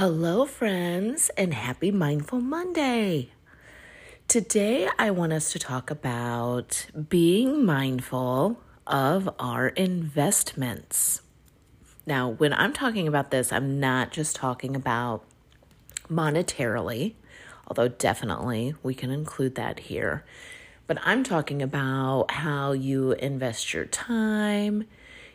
Hello, friends, and happy Mindful Monday. Today, I want us to talk about being mindful of our investments. Now, when I'm talking about this, I'm not just talking about monetarily, although definitely we can include that here. But I'm talking about how you invest your time,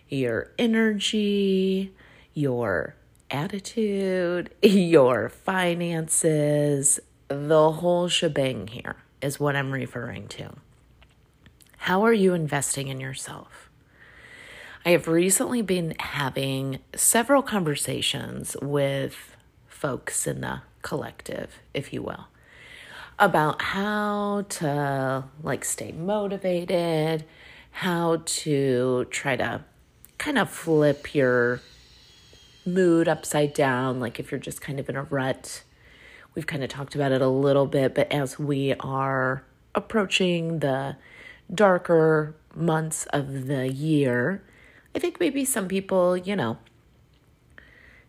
your energy, your attitude, your finances, the whole shebang here is what I'm referring to. How are you investing in yourself? I have recently been having several conversations with folks in the collective, if you will, about how to like stay motivated, how to try to kind of flip your mood upside down, like if you're just kind of in a rut. We've kind of talked about it a little bit, but as we are approaching the darker months of the year, I think maybe some people, you know,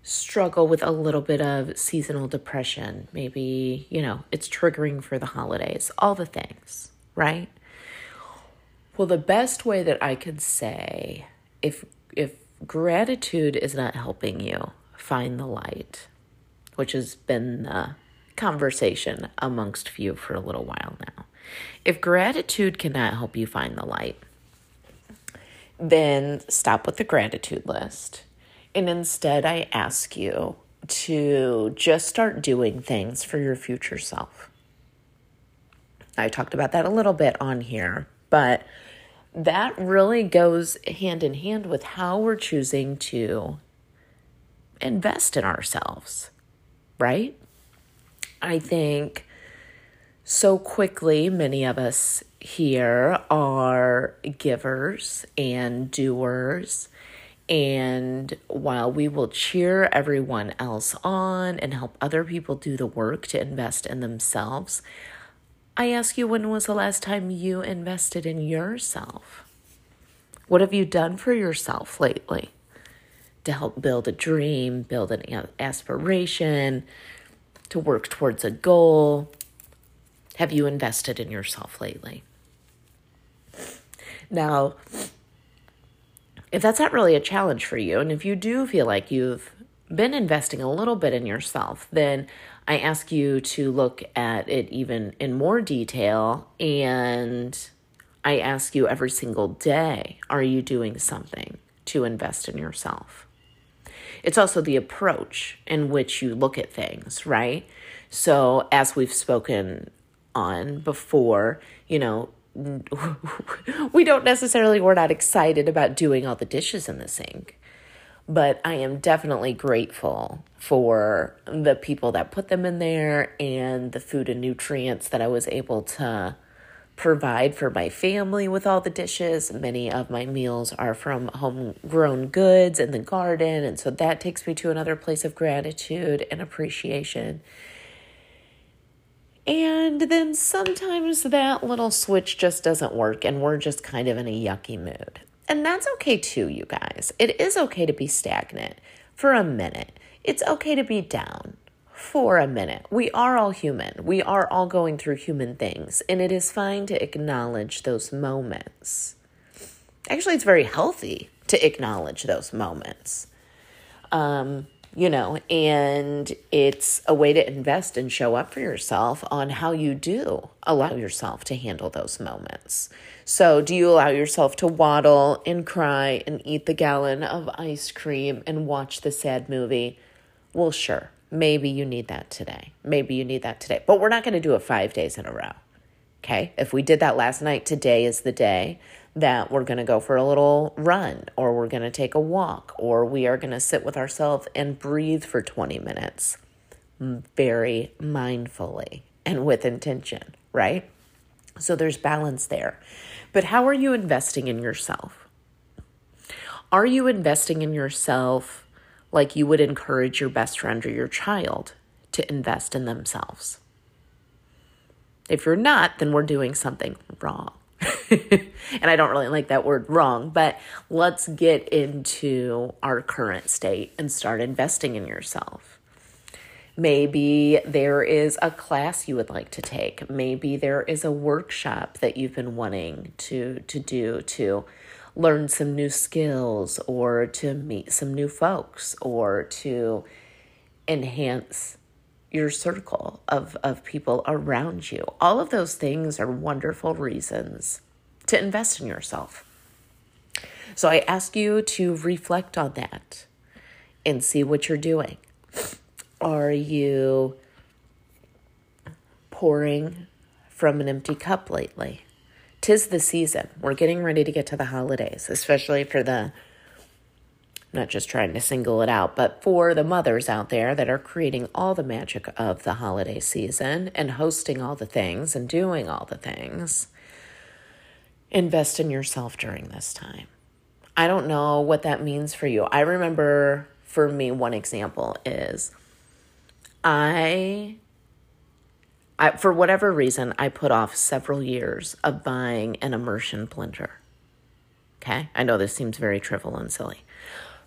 struggle with a little bit of seasonal depression. Maybe, you know, it's triggering for the holidays, all the things, right? Well, the best way that I could say if if gratitude is not helping you find the light, which has been the conversation amongst few for a little while now. If gratitude cannot help you find the light, then stop with the gratitude list. And instead, I ask you to just start doing things for your future self. I talked about that a little bit on here, but that really goes hand in hand with how we're choosing to invest in ourselves, right? I think so quickly, many of us here are givers and doers. And while we will cheer everyone else on and help other people do the work to invest in themselves, I ask you, when was the last time you invested in yourself? What have you done for yourself lately to help build a dream, build an aspiration, to work towards a goal? Have you invested in yourself lately? Now, if that's not really a challenge for you, and if you do feel like you've been investing a little bit in yourself, then I ask you to look at it even in more detail and I ask you every single day are you doing something to invest in yourself? It's also the approach in which you look at things, right? So, as we've spoken on before, you know, we don't necessarily, we're not excited about doing all the dishes in the sink but I am definitely grateful for the people that put them in there and the food and nutrients that I was able to provide for my family with all the dishes. Many of my meals are from homegrown goods in the garden, and so that takes me to another place of gratitude and appreciation. And then sometimes that little switch just doesn't work, and we're just kind of in a yucky mood. And that's okay too, you guys. It is okay to be stagnant for a minute. It's okay to be down for a minute. We are all human. We are all going through human things, and it is fine to acknowledge those moments. Actually, it's very healthy to acknowledge those moments. Um, you know, and it's a way to invest and show up for yourself on how you do allow yourself to handle those moments. So, do you allow yourself to waddle and cry and eat the gallon of ice cream and watch the sad movie? Well, sure. Maybe you need that today. Maybe you need that today. But we're not going to do it five days in a row. Okay. If we did that last night, today is the day that we're going to go for a little run or we're going to take a walk or we are going to sit with ourselves and breathe for 20 minutes mm, very mindfully and with intention, right? So there's balance there. But how are you investing in yourself? Are you investing in yourself like you would encourage your best friend or your child to invest in themselves? If you're not, then we're doing something wrong. and I don't really like that word wrong, but let's get into our current state and start investing in yourself. Maybe there is a class you would like to take. Maybe there is a workshop that you've been wanting to to do to learn some new skills or to meet some new folks or to enhance your circle of, of people around you. All of those things are wonderful reasons to invest in yourself. So I ask you to reflect on that and see what you're doing. Are you pouring from an empty cup lately? Tis the season. We're getting ready to get to the holidays, especially for the not just trying to single it out, but for the mothers out there that are creating all the magic of the holiday season and hosting all the things and doing all the things. Invest in yourself during this time. I don't know what that means for you. I remember for me, one example is I, I for whatever reason, I put off several years of buying an immersion blender. Okay, I know this seems very trivial and silly.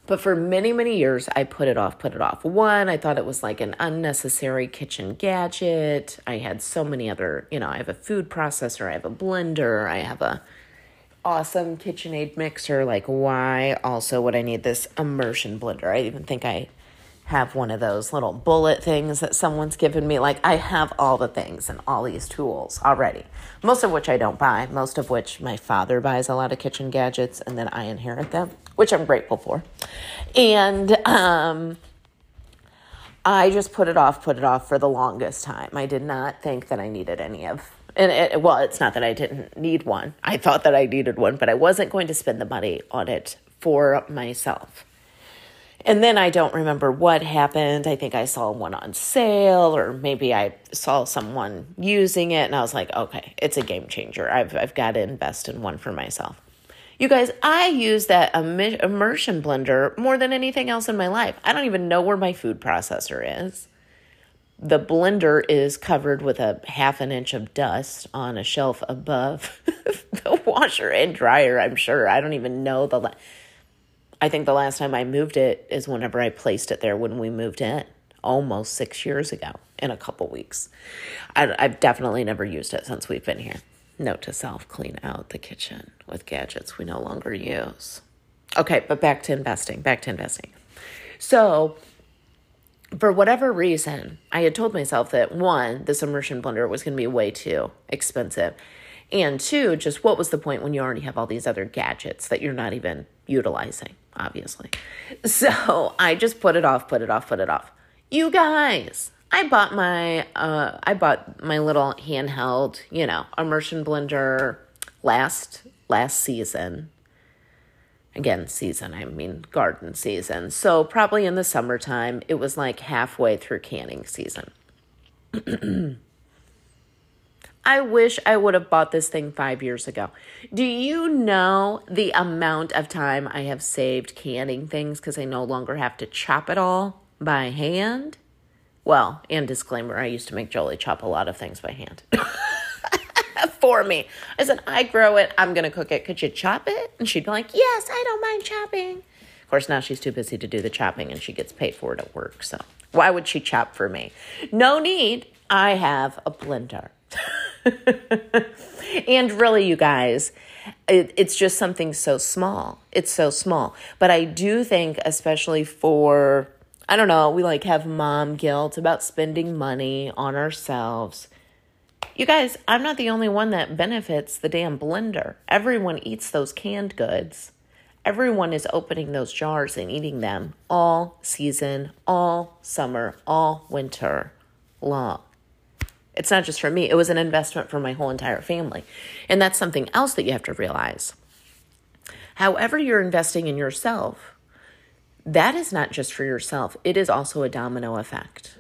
But for many, many years, I put it off, put it off. One, I thought it was like an unnecessary kitchen gadget. I had so many other, you know, I have a food processor, I have a blender, I have a awesome KitchenAid mixer. Like, why also would I need this immersion blender? I even think I have one of those little bullet things that someone's given me. Like, I have all the things and all these tools already, most of which I don't buy, most of which my father buys a lot of kitchen gadgets and then I inherit them, which I'm grateful for. And, um, I just put it off, put it off for the longest time. I did not think that I needed any of and it, well, it's not that I didn't need one. I thought that I needed one, but I wasn't going to spend the money on it for myself. And then I don't remember what happened. I think I saw one on sale, or maybe I saw someone using it, and I was like, okay, it's a game changer. I've, I've got to invest in one for myself. You guys, I use that immersion blender more than anything else in my life. I don't even know where my food processor is. The blender is covered with a half an inch of dust on a shelf above the washer and dryer i'm sure. I don't even know the la- i think the last time i moved it is whenever i placed it there when we moved in almost six years ago in a couple weeks. I, i've definitely never used it since we've been here note to self clean out the kitchen with gadgets we no longer use okay but back to investing back to investing so for whatever reason, I had told myself that one, this immersion blender was going to be way too expensive. And two, just what was the point when you already have all these other gadgets that you're not even utilizing, obviously. So I just put it off, put it off, put it off. You guys, I bought my uh I bought my little handheld, you know, immersion blender last last season again, season, I mean garden season. So, probably in the summertime, it was like halfway through canning season. I wish I would have bought this thing five years ago. Do you know the amount of time I have saved canning things because I no longer have to chop it all by hand? Well, and disclaimer, I used to make Jolie chop a lot of things by hand. for me. I said, I grow it. I'm going to cook it. Could you chop it? And she'd be like, Yes, I don't mind chopping. Of course, now she's too busy to do the chopping and she gets paid for it at work. So why would she chop for me? No need. I have a blender. and really, you guys, it, it's just something so small. It's so small. But I do think, especially for, I don't know, we like have mom guilt about spending money on ourselves you guys, I'm not the only one that benefits the damn blender. Everyone eats those canned goods. Everyone is opening those jars and eating them all season, all summer, all winter long. It's not just for me, it was an investment for my whole entire family. And that's something else that you have to realize. However, you're investing in yourself, that is not just for yourself, it is also a domino effect.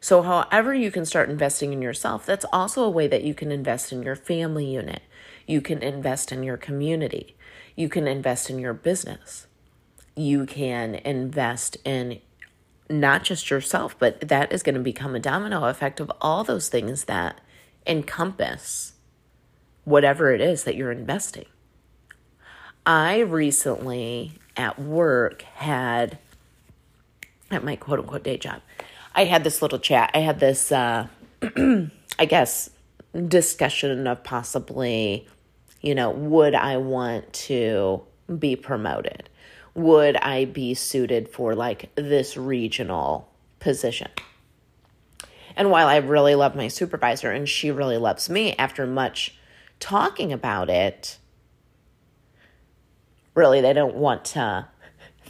So, however, you can start investing in yourself, that's also a way that you can invest in your family unit. You can invest in your community. You can invest in your business. You can invest in not just yourself, but that is going to become a domino effect of all those things that encompass whatever it is that you're investing. I recently at work had, at my quote unquote day job, I had this little chat. I had this, uh, I guess, discussion of possibly, you know, would I want to be promoted? Would I be suited for like this regional position? And while I really love my supervisor and she really loves me, after much talking about it, really, they don't want to.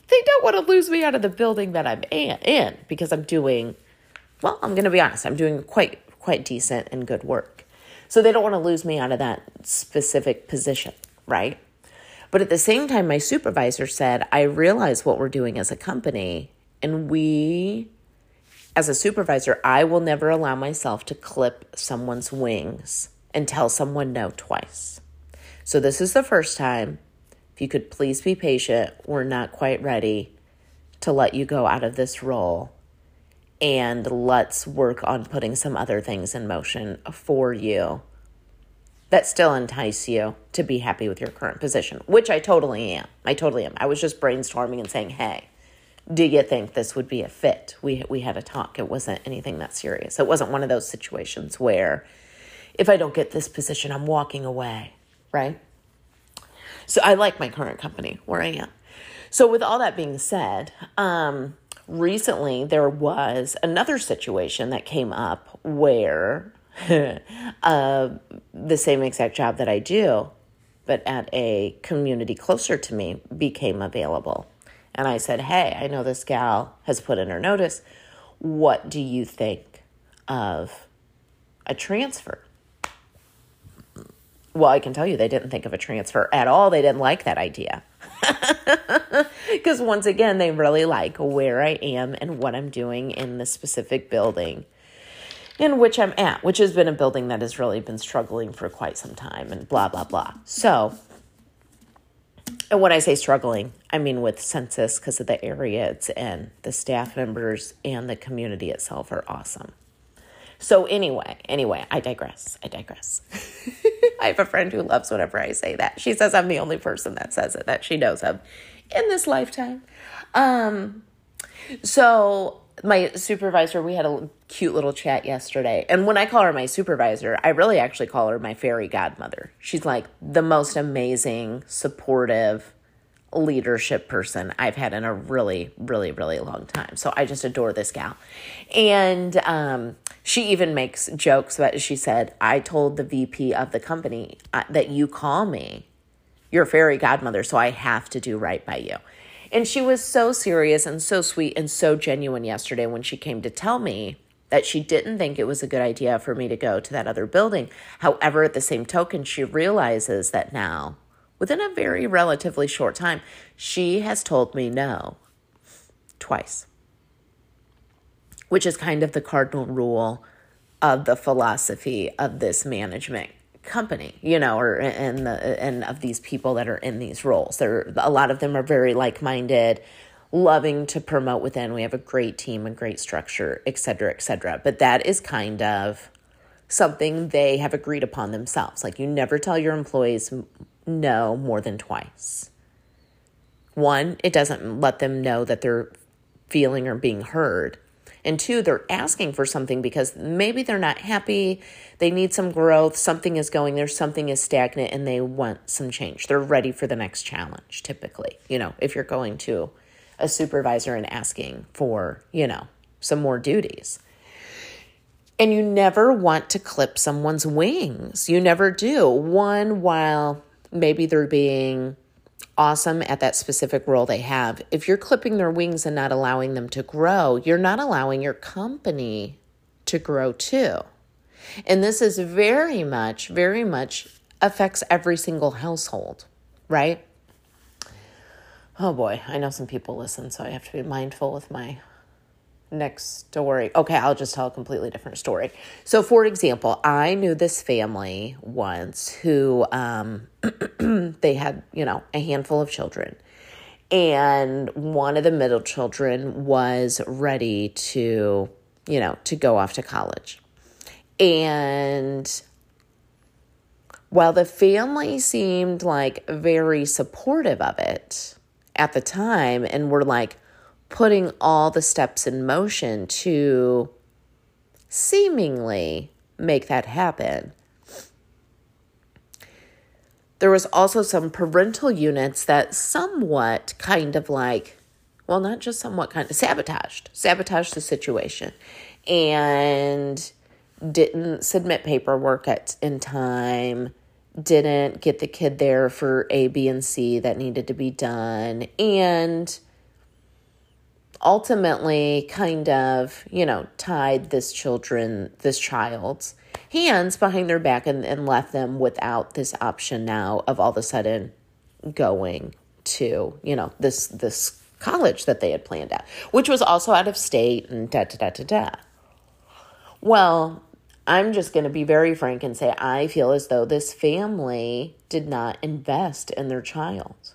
They don't want to lose me out of the building that I'm in because I'm doing, well, I'm going to be honest, I'm doing quite quite decent and good work. So they don't want to lose me out of that specific position, right? But at the same time, my supervisor said, I realize what we're doing as a company, and we, as a supervisor, I will never allow myself to clip someone's wings and tell someone no twice. So this is the first time. If you could please be patient, we're not quite ready to let you go out of this role and let's work on putting some other things in motion for you that still entice you to be happy with your current position, which I totally am. I totally am. I was just brainstorming and saying, hey, do you think this would be a fit? We, we had a talk. It wasn't anything that serious. It wasn't one of those situations where if I don't get this position, I'm walking away, right? So I like my current company where I am. So, with all that being said, um, recently there was another situation that came up where uh, the same exact job that I do, but at a community closer to me, became available. And I said, Hey, I know this gal has put in her notice. What do you think of a transfer? Well, I can tell you they didn't think of a transfer at all. They didn't like that idea. Because once again, they really like where I am and what I'm doing in the specific building in which I'm at, which has been a building that has really been struggling for quite some time and blah, blah, blah. So, and when I say struggling, I mean with census because of the area it's in. The staff members and the community itself are awesome. So, anyway, anyway, I digress. I digress. I have a friend who loves whenever I say that. She says I'm the only person that says it that she knows of in this lifetime. Um, so my supervisor, we had a cute little chat yesterday. And when I call her my supervisor, I really actually call her my fairy godmother. She's like the most amazing, supportive leadership person I've had in a really, really, really long time. So I just adore this gal. And um, she even makes jokes about, she said, I told the VP of the company uh, that you call me your fairy godmother, so I have to do right by you. And she was so serious and so sweet and so genuine yesterday when she came to tell me that she didn't think it was a good idea for me to go to that other building. However, at the same token, she realizes that now, within a very relatively short time, she has told me no twice, which is kind of the cardinal rule of the philosophy of this management company, you know, or and the and of these people that are in these roles. There, a lot of them are very like minded, loving to promote within. We have a great team, a great structure, et cetera, et cetera. But that is kind of something they have agreed upon themselves. Like you never tell your employees no more than twice. One, it doesn't let them know that they're feeling or being heard. And two, they're asking for something because maybe they're not happy, they need some growth, something is going there, something is stagnant, and they want some change. They're ready for the next challenge, typically. You know, if you're going to a supervisor and asking for, you know, some more duties. And you never want to clip someone's wings. You never do. One, while maybe they're being awesome at that specific role they have. If you're clipping their wings and not allowing them to grow, you're not allowing your company to grow too. And this is very much, very much affects every single household, right? Oh boy, I know some people listen, so I have to be mindful with my next story. Okay, I'll just tell a completely different story. So, for example, I knew this family once who um, they had, you know, a handful of children. And one of the middle children was ready to, you know, to go off to college. And while the family seemed like very supportive of it at the time and were like, putting all the steps in motion to seemingly make that happen. There was also some parental units that somewhat kind of like, well, not just somewhat kind of sabotaged, sabotaged the situation and didn't submit paperwork at in time, didn't get the kid there for A, B, and C that needed to be done, and ultimately kind of, you know, tied this children, this child's hands behind their back and, and left them without this option now of all of a sudden going to, you know, this this college that they had planned out, which was also out of state and da da da da da. Well, I'm just going to be very frank and say I feel as though this family did not invest in their child.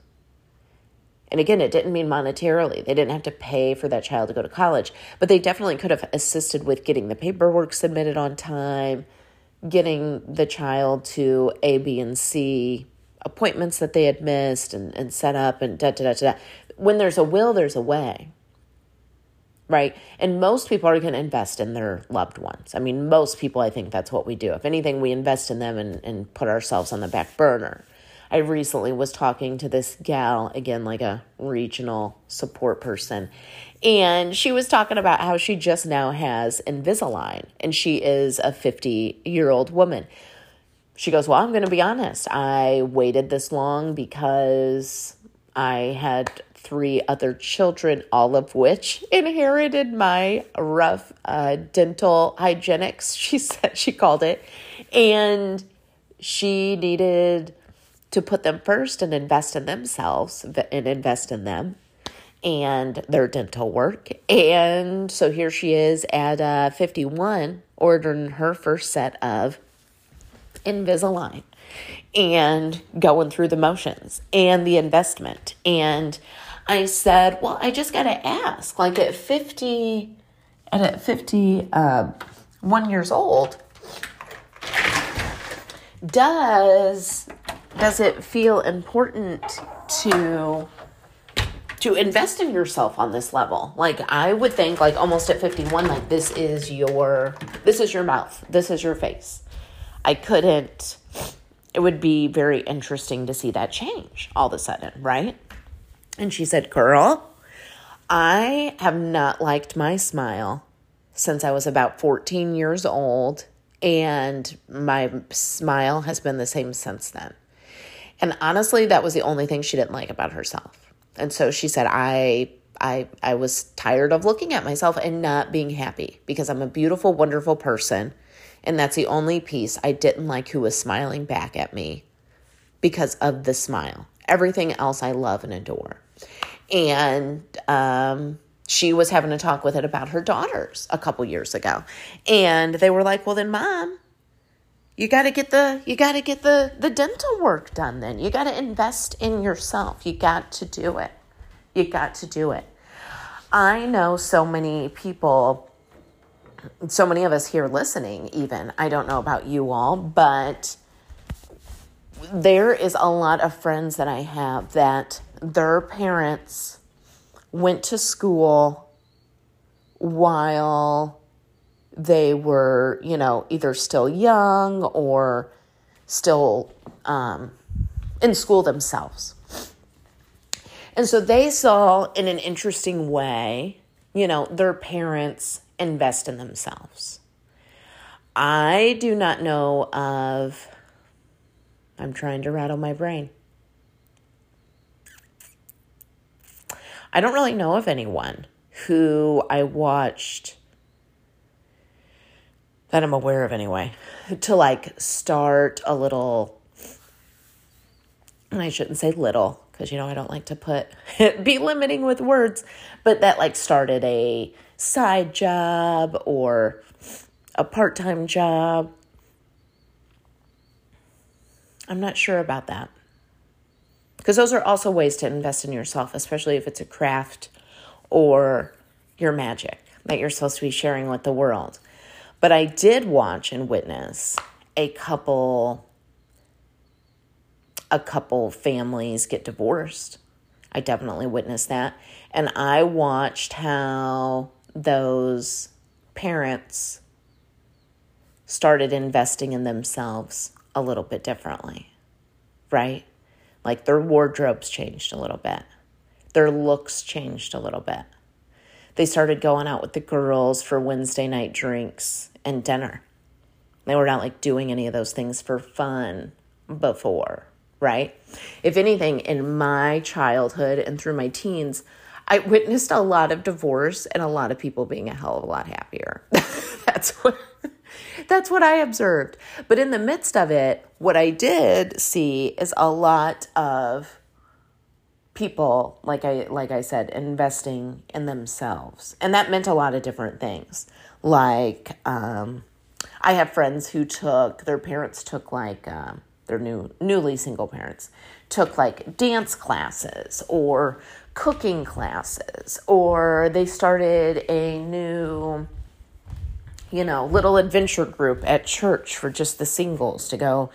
And again, it didn't mean monetarily. They didn't have to pay for that child to go to college, but they definitely could have assisted with getting the paperwork submitted on time, getting the child to A, B, and C appointments that they had missed and, and set up and da da da da. When there's a will, there's a way right? And most people are going to invest in their loved ones. I mean, most people, I think that's what we do. If anything, we invest in them and, and put ourselves on the back burner. I recently was talking to this gal, again, like a regional support person, and she was talking about how she just now has Invisalign, and she is a 50 year old woman. She goes, Well, I'm going to be honest. I waited this long because I had three other children, all of which inherited my rough uh, dental hygienics, she said, she called it. And she needed to put them first and invest in themselves and invest in them and their dental work. And so here she is at uh, 51, ordering her first set of Invisalign and going through the motions and the investment. And I said, well, I just got to ask, like at 50, and at 51 uh, years old, does does it feel important to to invest in yourself on this level? Like i would think like almost at 51 like this is your this is your mouth. This is your face. I couldn't it would be very interesting to see that change all of a sudden right? And she said, Girl, I have not liked my smile since I was about 14 years old, and my smile has been the same since then. And honestly, that was the only thing she didn't like about herself. And so she said, I I I was tired of looking at myself and not being happy because I'm a beautiful, wonderful person. And that's the only piece I didn't like who was smiling back at me because of the smile. Everything else I love and adore. And um, she was having a talk with it about her daughters a couple years ago. And they were like, well, then, mom, you got to get the you got to get the the dental work done then. You got to invest in yourself. You got to do it. You got to do it. I know so many people so many of us here listening even. I don't know about you all but there is a lot of friends that i have that their parents went to school while they were, you know, either still young or still um, in school themselves. And so they saw in an interesting way, you know, their parents invest in themselves. I do not know of, I'm trying to rattle my brain. I don't really know of anyone who I watched that I'm aware of anyway. To like start a little and I shouldn't say little because you know I don't like to put be limiting with words but that like started a side job or a part-time job. I'm not sure about that. Because those are also ways to invest in yourself, especially if it's a craft or your magic that you're supposed to be sharing with the world. But I did watch and witness a couple a couple families get divorced. I definitely witnessed that. And I watched how those parents started investing in themselves a little bit differently, right? Like their wardrobes changed a little bit, their looks changed a little bit. They started going out with the girls for Wednesday night drinks and dinner. They were not like doing any of those things for fun before, right? If anything, in my childhood and through my teens, I witnessed a lot of divorce and a lot of people being a hell of a lot happier. that's what that's what I observed. But in the midst of it, what I did see is a lot of people like I like I said investing in themselves. And that meant a lot of different things. Like um I have friends who took their parents took like um their new newly single parents took like dance classes or cooking classes or they started a new you know little adventure group at church for just the singles to go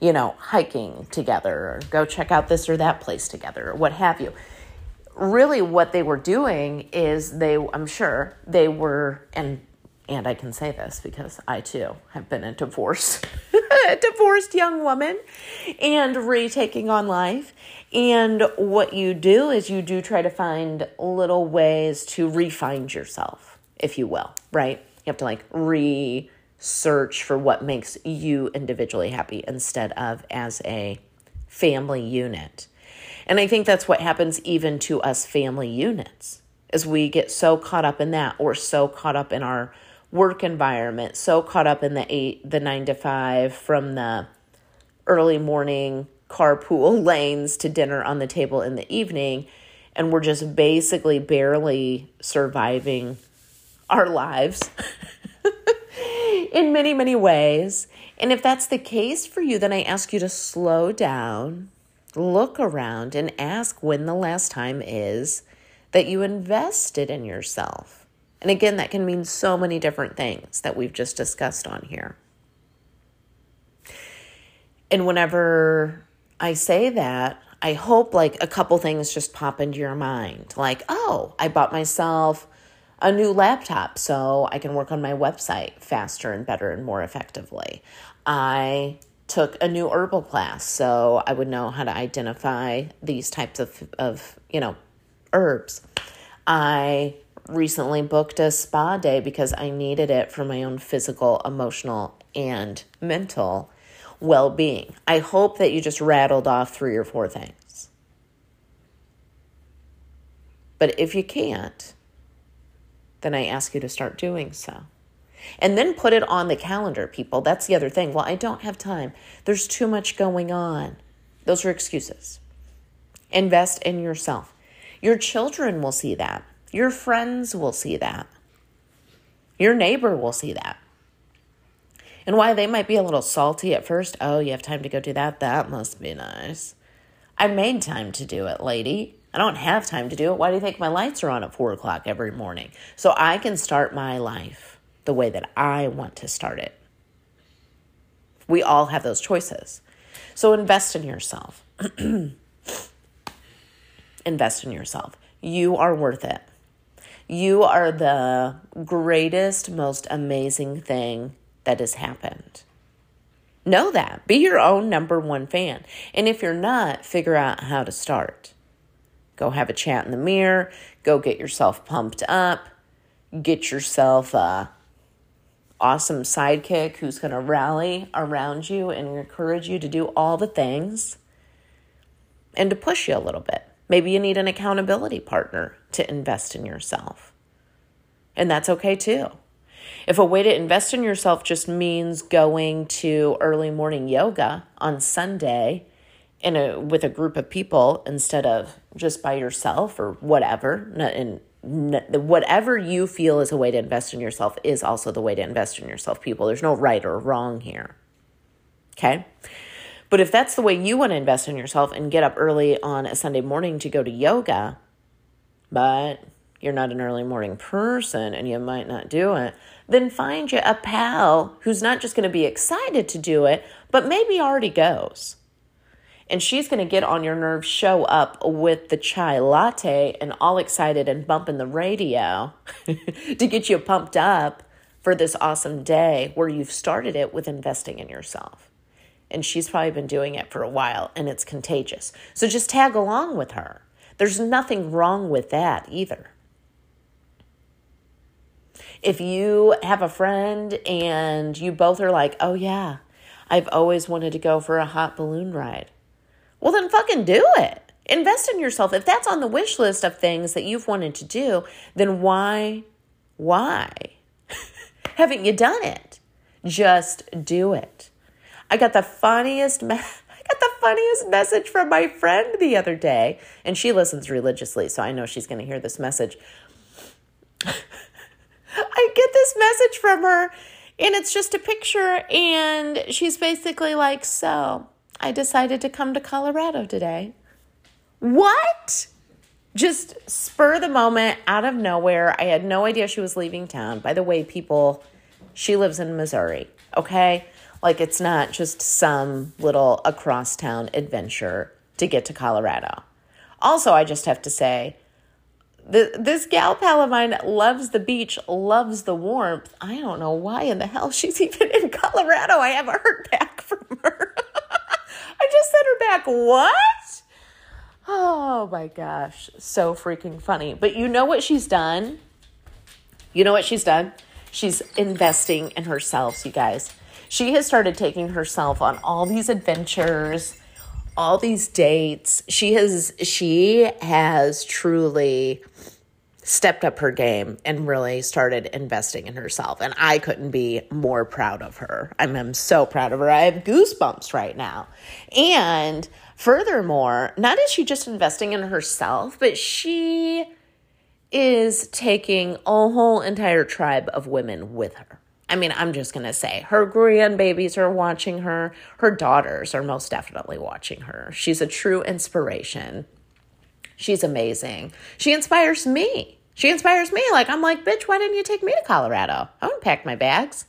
you know hiking together or go check out this or that place together or what have you. Really what they were doing is they i'm sure they were and and I can say this because I too have been a divorce, a divorced young woman and retaking on life. And what you do is you do try to find little ways to refine yourself, if you will, right? You have to like research for what makes you individually happy instead of as a family unit. And I think that's what happens even to us family units. Is we get so caught up in that or so caught up in our work environment, so caught up in the eight, the nine to five, from the early morning carpool lanes to dinner on the table in the evening, and we're just basically barely surviving our lives in many, many ways. And if that's the case for you, then I ask you to slow down, look around, and ask when the last time is that you invested in yourself. And again, that can mean so many different things that we've just discussed on here. And whenever I say that, I hope like a couple things just pop into your mind. Like, oh, I bought myself a new laptop so I can work on my website faster and better and more effectively. I took a new herbal class so I would know how to identify these types of, of you know, herbs. I recently booked a spa day because I needed it for my own physical, emotional, and mental well being. I hope that you just rattled off three or four things. But if you can't, then I ask you to start doing so. And then put it on the calendar, people. That's the other thing. Well, I don't have time. There's too much going on. Those are excuses. Invest in yourself. Your children will see that. Your friends will see that. Your neighbor will see that. And why they might be a little salty at first. Oh, you have time to go do that? That must be nice. I made time to do it, lady. I don't have time to do it. Why do you think my lights are on at four o'clock every morning? So I can start my life the way that I want to start it. We all have those choices. So invest in yourself. invest in yourself. You are worth it. You are the greatest, most amazing thing that has happened. Know that. Be your own number one fan. And if you're not, figure out how to start. Go have a chat in the mirror. Go get yourself pumped up. Get yourself a awesome sidekick who's going to rally around you and encourage you to do all the things and to push you a little bit. Maybe you need an accountability partner to invest in yourself. And that's okay too. If a way to invest in yourself just means going to early morning yoga on Sunday in a with a group of people instead of just by yourself or whatever, and whatever you feel is a way to invest in yourself is also the way to invest in yourself, people. There's no right or wrong here. Okay? But if that's the way you want to invest in yourself and get up early on a Sunday morning to go to yoga, but you're not an early morning person and you might not do it, then find you a pal who's not just going to be excited to do it, but maybe already goes. and she's going to get on your nerves, show up with the chai latte and all excited and bumping the radio to get you pumped up for this awesome day where you've started it with investing in yourself. And she's probably been doing it for a while and it's contagious. So just tag along with her. There's nothing wrong with that either. If you have a friend and you both are like, oh yeah, I've always wanted to go for a hot balloon ride well, then fucking do it. Invest in yourself. If that's on the wish list of things that you've wanted to do, then why, why haven't you done it? Just do it. I got the funniest me- I got the funniest message from my friend the other day, and she listens religiously, so I know she's going to hear this message. I get this message from her, and it's just a picture, and she's basically like, "So, I decided to come to Colorado today. What? Just spur the moment out of nowhere. I had no idea she was leaving town. By the way, people, she lives in Missouri, okay? Like it's not just some little across town adventure to get to Colorado. Also, I just have to say, this gal pal of mine loves the beach, loves the warmth. I don't know why in the hell she's even in Colorado. I haven't heard back from her. I just sent her back. What? Oh my gosh. So freaking funny. But you know what she's done? You know what she's done? She's investing in herself, you guys. She has started taking herself on all these adventures, all these dates. She has she has truly stepped up her game and really started investing in herself. And I couldn't be more proud of her. I'm, I'm so proud of her. I have goosebumps right now. And furthermore, not is she just investing in herself, but she is taking a whole entire tribe of women with her. I mean, I'm just going to say her grandbabies are watching her. Her daughters are most definitely watching her. She's a true inspiration. She's amazing. She inspires me. She inspires me. Like, I'm like, bitch, why didn't you take me to Colorado? I wouldn't pack my bags.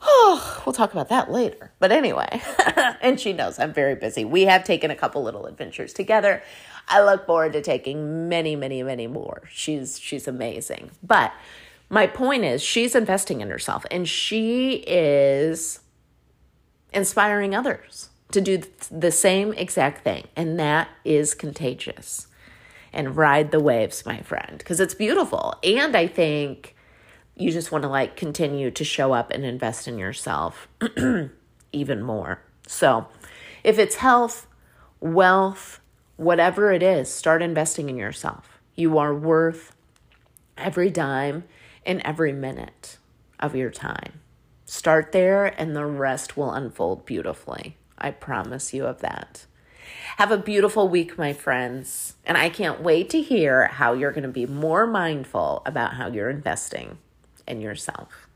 Oh, we'll talk about that later. But anyway, and she knows I'm very busy. We have taken a couple little adventures together. I look forward to taking many, many, many more. She's she's amazing. But my point is she's investing in herself and she is inspiring others to do the same exact thing. And that is contagious and ride the waves, my friend, because it's beautiful. And I think you just want to like continue to show up and invest in yourself even more. So, if it's health, wealth, whatever it is, start investing in yourself. You are worth every dime and every minute of your time. Start there, and the rest will unfold beautifully. I promise you of that. Have a beautiful week, my friends. And I can't wait to hear how you're going to be more mindful about how you're investing in yourself.